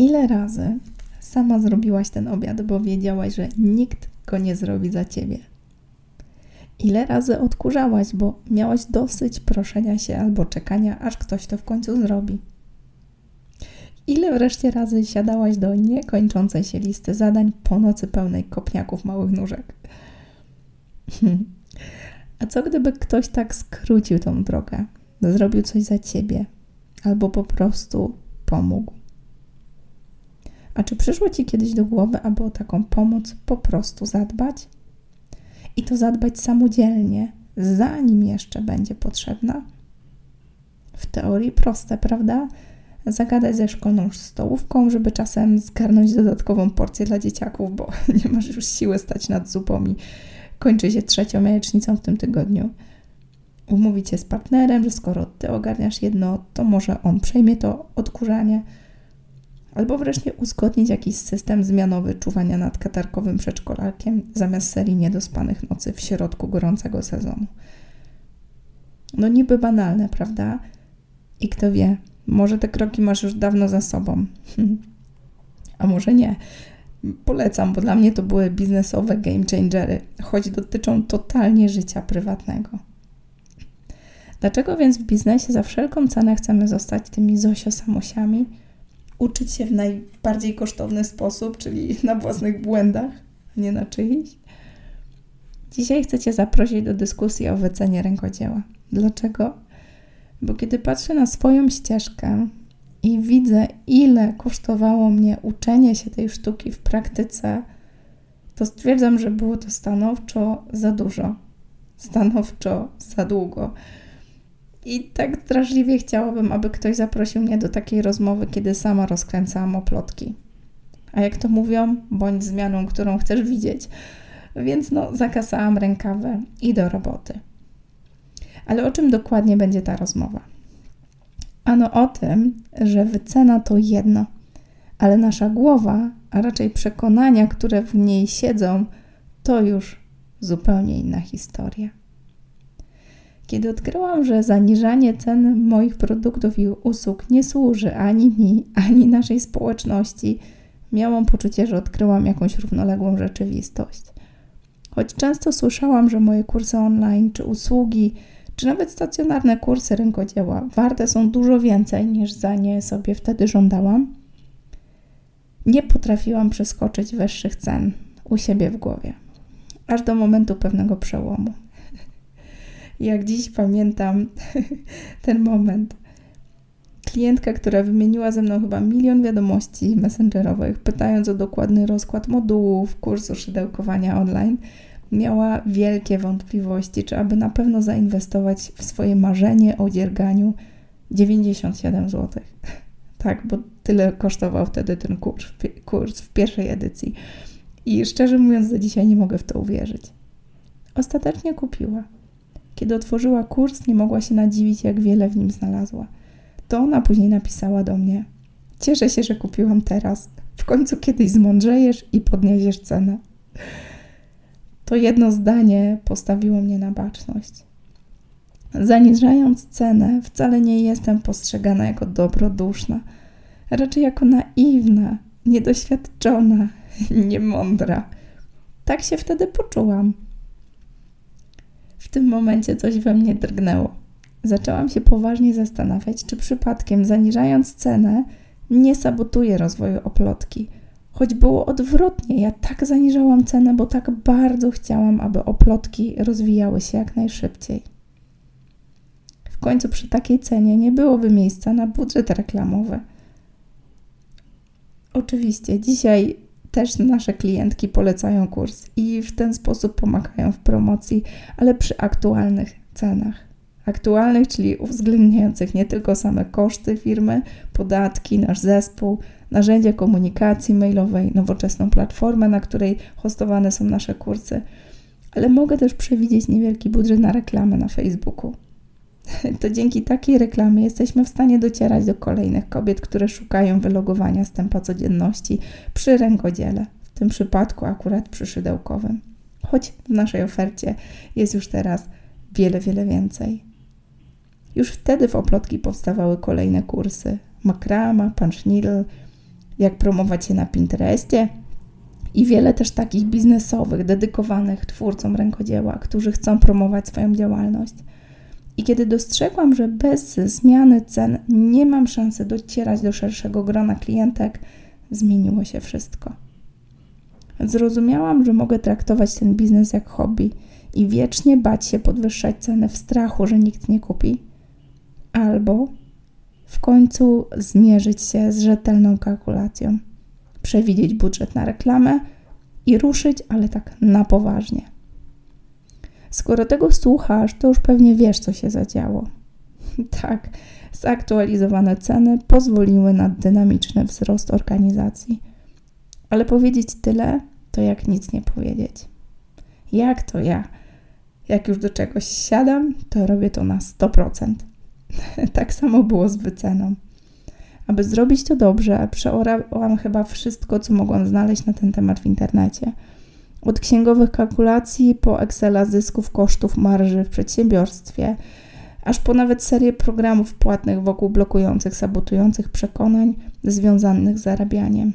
Ile razy sama zrobiłaś ten obiad, bo wiedziałaś, że nikt go nie zrobi za ciebie? Ile razy odkurzałaś, bo miałaś dosyć proszenia się albo czekania, aż ktoś to w końcu zrobi? Ile wreszcie razy siadałaś do niekończącej się listy zadań po nocy pełnej kopniaków małych nóżek? A co gdyby ktoś tak skrócił tą drogę, zrobił coś za ciebie, albo po prostu pomógł? A czy przyszło ci kiedyś do głowy, aby o taką pomoc po prostu zadbać? I to zadbać samodzielnie, zanim jeszcze będzie potrzebna? W teorii proste, prawda? Zagadać ze szkolną stołówką, żeby czasem zgarnąć dodatkową porcję dla dzieciaków, bo nie masz już siły stać nad zupą i kończy się trzecią jajecznicą w tym tygodniu. Umówić się z partnerem, że skoro ty ogarniasz jedno, to może on przejmie to odkurzanie. Albo wreszcie uzgodnić jakiś system zmianowy czuwania nad katarkowym przedszkolarkiem zamiast serii niedospanych nocy w środku gorącego sezonu. No niby banalne, prawda? I kto wie, może te kroki masz już dawno za sobą. A może nie. Polecam, bo dla mnie to były biznesowe game changery, choć dotyczą totalnie życia prywatnego. Dlaczego więc w biznesie za wszelką cenę chcemy zostać tymi Zosio-samosiami? Uczyć się w najbardziej kosztowny sposób, czyli na własnych błędach, a nie na czyichś? Dzisiaj chcę Cię zaprosić do dyskusji o wycenie rękodzieła. Dlaczego? Bo kiedy patrzę na swoją ścieżkę, i widzę, ile kosztowało mnie uczenie się tej sztuki w praktyce, to stwierdzam, że było to stanowczo za dużo, stanowczo za długo. I tak drażliwie chciałabym, aby ktoś zaprosił mnie do takiej rozmowy, kiedy sama rozkręcałam oplotki. A jak to mówią, bądź zmianą, którą chcesz widzieć. Więc no, zakasałam rękawę i do roboty. Ale o czym dokładnie będzie ta rozmowa? Ano o tym, że wycena to jedno, ale nasza głowa, a raczej przekonania, które w niej siedzą, to już zupełnie inna historia. Kiedy odkryłam, że zaniżanie cen moich produktów i usług nie służy ani mi, ani naszej społeczności, miałam poczucie, że odkryłam jakąś równoległą rzeczywistość. Choć często słyszałam, że moje kursy online czy usługi czy nawet stacjonarne kursy rękodzieła warte są dużo więcej niż za nie sobie wtedy żądałam, nie potrafiłam przeskoczyć wyższych cen u siebie w głowie, aż do momentu pewnego przełomu. Jak dziś pamiętam ten moment. Klientka, która wymieniła ze mną chyba milion wiadomości messengerowych, pytając o dokładny rozkład modułów kursu szydełkowania online, miała wielkie wątpliwości, czy aby na pewno zainwestować w swoje marzenie o dzierganiu 97 zł. Tak, bo tyle kosztował wtedy ten kurs, kurs w pierwszej edycji. I szczerze mówiąc, do dzisiaj nie mogę w to uwierzyć. Ostatecznie kupiła. Kiedy otworzyła kurs, nie mogła się nadziwić, jak wiele w nim znalazła. To ona później napisała do mnie: Cieszę się, że kupiłam teraz. W końcu kiedyś zmądrzejesz i podniesiesz cenę. To jedno zdanie postawiło mnie na baczność. Zaniżając cenę, wcale nie jestem postrzegana jako dobroduszna, raczej jako naiwna, niedoświadczona, niemądra. Tak się wtedy poczułam. Tym momencie coś we mnie drgnęło. Zaczęłam się poważnie zastanawiać, czy przypadkiem zaniżając cenę nie sabotuję rozwoju oplotki – Choć było odwrotnie, ja tak zaniżałam cenę, bo tak bardzo chciałam, aby oplotki rozwijały się jak najszybciej. W końcu przy takiej cenie nie byłoby miejsca na budżet reklamowy. Oczywiście, dzisiaj też nasze klientki polecają kurs i w ten sposób pomagają w promocji, ale przy aktualnych cenach. Aktualnych, czyli uwzględniających nie tylko same koszty firmy, podatki, nasz zespół, narzędzia komunikacji mailowej, nowoczesną platformę, na której hostowane są nasze kursy, ale mogę też przewidzieć niewielki budżet na reklamę na Facebooku. To dzięki takiej reklamie jesteśmy w stanie docierać do kolejnych kobiet, które szukają wylogowania z tempa codzienności przy rękodziele, w tym przypadku akurat przy szydełkowym. Choć w naszej ofercie jest już teraz wiele, wiele więcej. Już wtedy w Oplotki powstawały kolejne kursy. Makrama, punch jak promować je na Pinterestie i wiele też takich biznesowych, dedykowanych twórcom rękodzieła, którzy chcą promować swoją działalność. I kiedy dostrzegłam, że bez zmiany cen nie mam szansy docierać do szerszego grona klientek, zmieniło się wszystko. Zrozumiałam, że mogę traktować ten biznes jak hobby i wiecznie bać się podwyższać ceny w strachu, że nikt nie kupi, albo w końcu zmierzyć się z rzetelną kalkulacją, przewidzieć budżet na reklamę i ruszyć, ale tak na poważnie. Skoro tego słuchasz, to już pewnie wiesz, co się zadziało. tak, zaktualizowane ceny pozwoliły na dynamiczny wzrost organizacji. Ale powiedzieć tyle, to jak nic nie powiedzieć. Jak to ja? Jak już do czegoś siadam, to robię to na 100%. tak samo było z wyceną. Aby zrobić to dobrze, przeorałam chyba wszystko, co mogłam znaleźć na ten temat w internecie. Od księgowych kalkulacji po Excela zysków, kosztów, marży w przedsiębiorstwie, aż po nawet serię programów płatnych wokół blokujących, sabotujących przekonań związanych z zarabianiem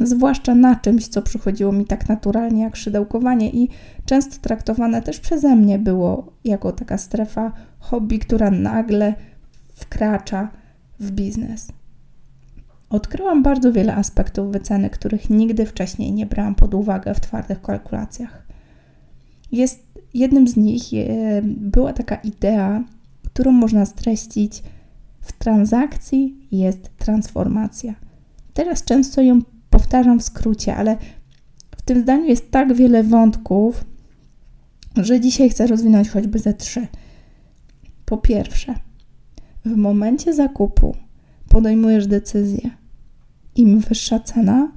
zwłaszcza na czymś, co przychodziło mi tak naturalnie jak szydełkowanie i często traktowane też przeze mnie było jako taka strefa hobby, która nagle wkracza w biznes. Odkryłam bardzo wiele aspektów wyceny, których nigdy wcześniej nie brałam pod uwagę w twardych kalkulacjach. Jest, jednym z nich je, była taka idea, którą można streścić: w transakcji jest transformacja. Teraz często ją powtarzam w skrócie, ale w tym zdaniu jest tak wiele wątków, że dzisiaj chcę rozwinąć choćby ze trzy. Po pierwsze, w momencie zakupu podejmujesz decyzję. Im wyższa cena,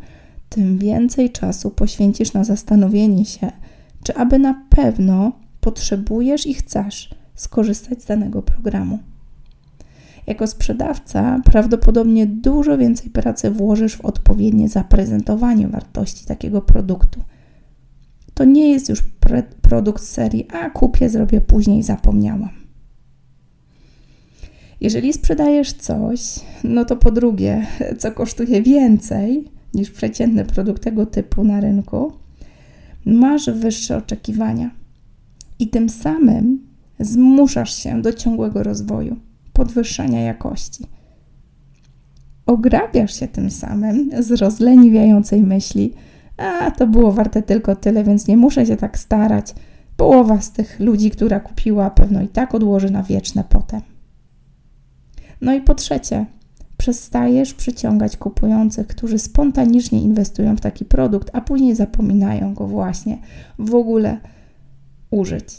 tym więcej czasu poświęcisz na zastanowienie się, czy aby na pewno potrzebujesz i chcesz skorzystać z danego programu. Jako sprzedawca prawdopodobnie dużo więcej pracy włożysz w odpowiednie zaprezentowanie wartości takiego produktu. To nie jest już produkt serii A kupię, zrobię później, zapomniałam. Jeżeli sprzedajesz coś, no to po drugie, co kosztuje więcej niż przeciętny produkt tego typu na rynku, masz wyższe oczekiwania i tym samym zmuszasz się do ciągłego rozwoju podwyższania jakości. Ograbiasz się tym samym z rozleniwiającej myśli, a to było warte tylko tyle, więc nie muszę się tak starać. Połowa z tych ludzi, która kupiła, pewno i tak odłoży na wieczne potem. No i po trzecie, przestajesz przyciągać kupujących, którzy spontanicznie inwestują w taki produkt, a później zapominają go właśnie w ogóle użyć.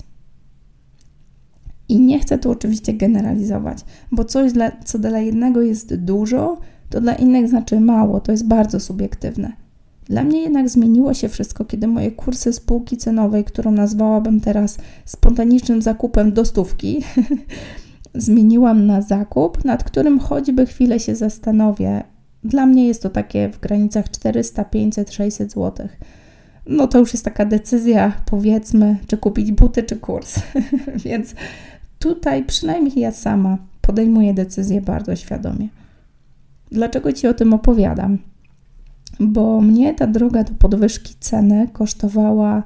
I nie chcę tu oczywiście generalizować, bo coś, dla, co dla jednego jest dużo, to dla innych znaczy mało, to jest bardzo subiektywne. Dla mnie jednak zmieniło się wszystko, kiedy moje kursy spółki cenowej, którą nazwałabym teraz spontanicznym zakupem do stówki, zmieniłam na zakup, nad którym choćby chwilę się zastanowię. Dla mnie jest to takie w granicach 400, 500, 600 zł. No to już jest taka decyzja, powiedzmy, czy kupić buty, czy kurs. Więc Tutaj przynajmniej ja sama podejmuję decyzje bardzo świadomie. Dlaczego Ci o tym opowiadam? Bo mnie ta droga do podwyżki ceny kosztowała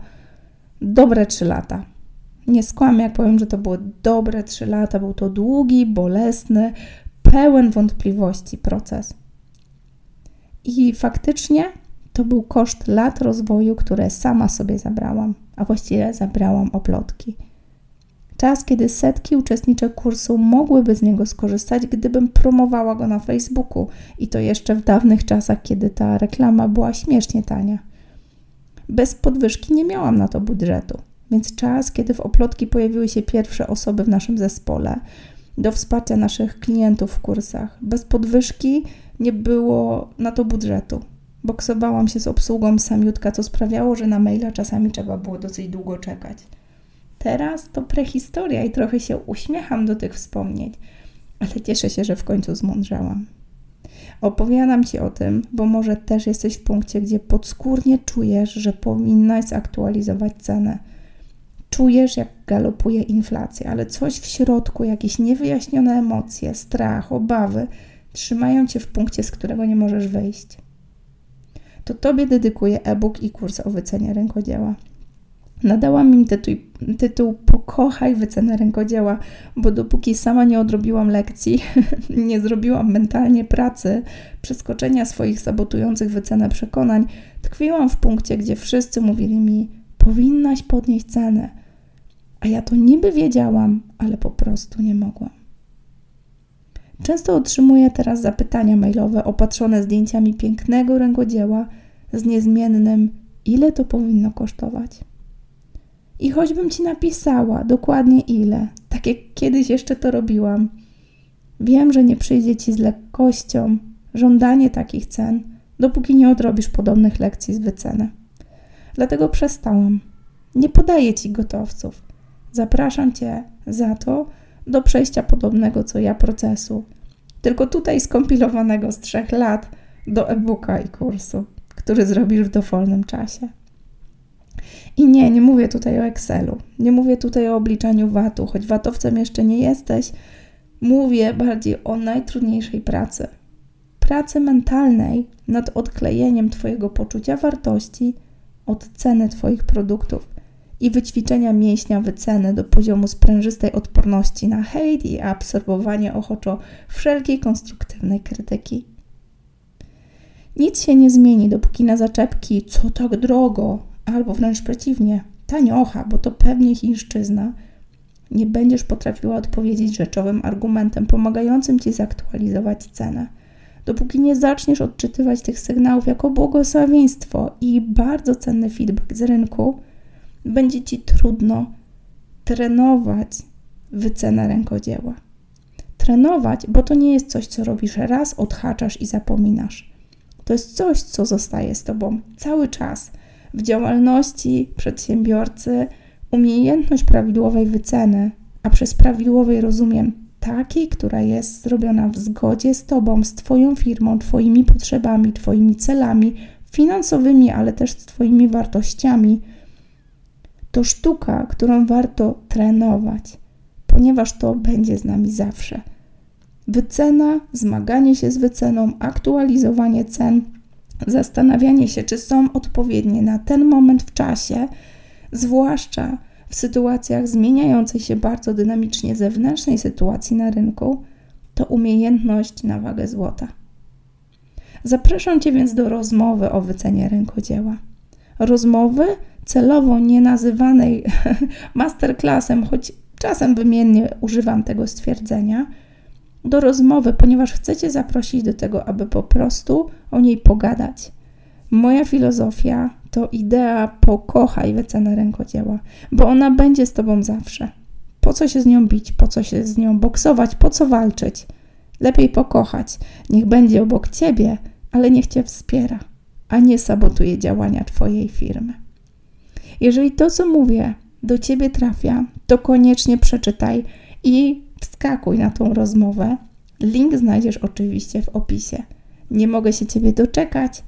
dobre 3 lata. Nie skłamię, jak powiem, że to było dobre 3 lata. Był to długi, bolesny, pełen wątpliwości proces. I faktycznie to był koszt lat rozwoju, które sama sobie zabrałam, a właściwie zabrałam oplotki. Czas, kiedy setki uczestniczek kursu mogłyby z niego skorzystać, gdybym promowała go na Facebooku i to jeszcze w dawnych czasach, kiedy ta reklama była śmiesznie tania. Bez podwyżki nie miałam na to budżetu, więc czas, kiedy w oplotki pojawiły się pierwsze osoby w naszym zespole do wsparcia naszych klientów w kursach, bez podwyżki nie było na to budżetu. Boksowałam się z obsługą samiutka, co sprawiało, że na maila czasami trzeba było dosyć długo czekać. Teraz to prehistoria i trochę się uśmiecham do tych wspomnień, ale cieszę się, że w końcu zmądrzałam. Opowiadam Ci o tym, bo może też jesteś w punkcie, gdzie podskórnie czujesz, że powinnaś zaktualizować cenę. Czujesz, jak galopuje inflacja, ale coś w środku, jakieś niewyjaśnione emocje, strach, obawy trzymają Cię w punkcie, z którego nie możesz wyjść. to Tobie dedykuję e-book i kurs o wycenie rękodzieła. Nadałam im tytuł, tytuł Pokochaj wycenę rękodzieła, bo dopóki sama nie odrobiłam lekcji, nie zrobiłam mentalnie pracy, przeskoczenia swoich sabotujących wycenę przekonań, tkwiłam w punkcie, gdzie wszyscy mówili mi: Powinnaś podnieść cenę. A ja to niby wiedziałam, ale po prostu nie mogłam. Często otrzymuję teraz zapytania mailowe opatrzone zdjęciami pięknego rękodzieła z niezmiennym, ile to powinno kosztować. I choćbym ci napisała dokładnie ile, tak jak kiedyś jeszcze to robiłam, wiem, że nie przyjdzie ci z lekkością żądanie takich cen, dopóki nie odrobisz podobnych lekcji z wyceny. Dlatego przestałam. Nie podaję ci gotowców. Zapraszam cię za to do przejścia podobnego co ja procesu, tylko tutaj skompilowanego z trzech lat do e-booka i kursu, który zrobisz w dowolnym czasie. I nie, nie mówię tutaj o Excelu, nie mówię tutaj o obliczaniu VAT-u, choć VAT-owcem jeszcze nie jesteś, mówię bardziej o najtrudniejszej pracy. Pracy mentalnej nad odklejeniem Twojego poczucia wartości od ceny Twoich produktów i wyćwiczenia mięśnia wyceny do poziomu sprężystej odporności na hejt i absorbowanie ochoczo wszelkiej konstruktywnej krytyki. Nic się nie zmieni, dopóki na zaczepki, co tak drogo, albo wręcz przeciwnie, taniocha, bo to pewnie chińszczyzna, nie będziesz potrafiła odpowiedzieć rzeczowym argumentem pomagającym ci zaktualizować cenę. Dopóki nie zaczniesz odczytywać tych sygnałów jako błogosławieństwo i bardzo cenny feedback z rynku, będzie ci trudno trenować wycenę rękodzieła. Trenować, bo to nie jest coś, co robisz raz, odhaczasz i zapominasz. To jest coś, co zostaje z tobą cały czas w działalności przedsiębiorcy umiejętność prawidłowej wyceny, a przez prawidłowej rozumiem takiej, która jest zrobiona w zgodzie z Tobą, z Twoją firmą, Twoimi potrzebami, Twoimi celami finansowymi, ale też z Twoimi wartościami, to sztuka, którą warto trenować, ponieważ to będzie z nami zawsze. Wycena, zmaganie się z wyceną, aktualizowanie cen zastanawianie się, czy są odpowiednie na ten moment w czasie, zwłaszcza w sytuacjach zmieniającej się bardzo dynamicznie zewnętrznej sytuacji na rynku, to umiejętność na wagę złota. Zapraszam Cię więc do rozmowy o wycenie rękodzieła. Rozmowy celowo nie nazywanej masterclassem, choć czasem wymiennie używam tego stwierdzenia – do rozmowy, ponieważ chcę Cię zaprosić do tego, aby po prostu o niej pogadać. Moja filozofia to idea pokochaj wycenę rękodzieła, bo ona będzie z Tobą zawsze. Po co się z nią bić, po co się z nią boksować, po co walczyć? Lepiej pokochać. Niech będzie obok Ciebie, ale niech Cię wspiera, a nie sabotuje działania Twojej firmy. Jeżeli to, co mówię, do Ciebie trafia, to koniecznie przeczytaj i wskakuj na tą rozmowę. Link znajdziesz oczywiście w opisie. Nie mogę się Ciebie doczekać.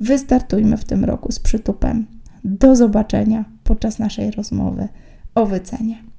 Wystartujmy w tym roku z przytupem. Do zobaczenia podczas naszej rozmowy o wycenie.